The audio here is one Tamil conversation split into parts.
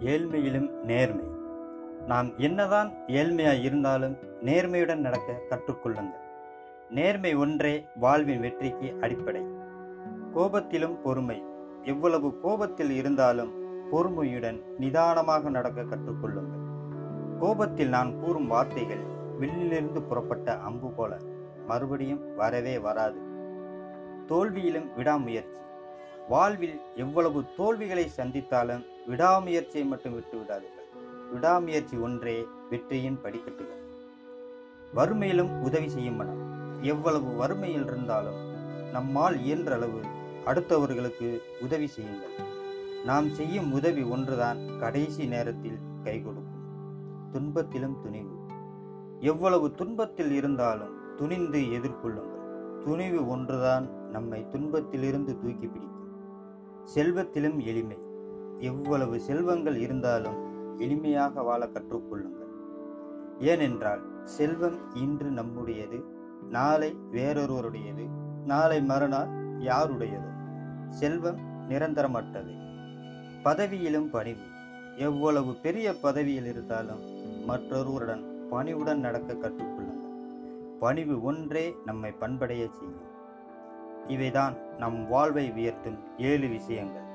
ஏழ்மையிலும் நேர்மை. நாம் என்னதான் ஏழ்மையாய் இருந்தாலும் நேர்மையுடன் நடக்க கற்றுக்கொள்ளுங்கள். நேர்மை ஒன்றே வாழ்வின் வெற்றிக்கு அடிப்படை. கோபத்திலும் பொறுமை. எவ்வளவு கோபத்தில் இருந்தாலும் பொறுமையுடன் நிதானமாக நடக்க கற்றுக்கொள்ளுங்கள். கோபத்தில் நான் கூறும் வார்த்தைகள் வில்லிலிருந்து புறப்பட்ட அம்பு போல மறுபடியும் வரவே வராது. தோல்வியிலும் விடாமுயற்சி. வாழ்வில் எவ்வளவு தோல்விகளை சந்தித்தாலும் விடாமுயற்சியை மட்டும் விட்டு விடாதீர்கள். விடாமுயற்சி ஒன்றே வெற்றியின் படிக்கட்டுகள். வறுமையிலும் உதவி செய்யும் மனம். எவ்வளவு வறுமையில் இருந்தாலும் நம்மால் இயன்ற அளவு அடுத்தவர்களுக்கு உதவி செய்யுங்கள். நாம் செய்யும் உதவி ஒன்றுதான் கடைசி நேரத்தில் கை கொடுக்கும். துன்பத்திலும் துணிவு. எவ்வளவு துன்பத்தில் இருந்தாலும் துணிந்து எதிர்கொள்ளுங்கள். துணிவு ஒன்றுதான் நம்மை துன்பத்திலிருந்து தூக்கி பிடிக்கும். செல்வத்திலும் எளிமை. எவ்வளவு செல்வங்கள் இருந்தாலும் எளிமையாக வாழ கற்றுக்கொள்ளுங்கள். ஏனென்றால் செல்வம் இன்று நம்முடையது நாளை வேறொருவருடையது நாளை மறுநாள் யாருடையதோ. செல்வம் நிரந்தரமற்றது. பதவியிலும் பணிவு. எவ்வளவு பெரிய பதவியில் இருந்தாலும் மற்றொருவருடன் பணிவுடன் நடக்க கற்றுக்கொள்ளுங்கள். பணிவு ஒன்றே நம்மை பண்படைய செய்யும். இவைதான் நம் வாழ்வை உயர்த்தும் ஏழு விஷயங்கள்.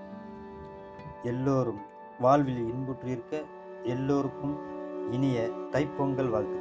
எல்லோரும் வாழ்வில் இன்புற்றிருக்க எல்லோருக்கும் இனிய தைப்பொங்கல் வாழ்த்து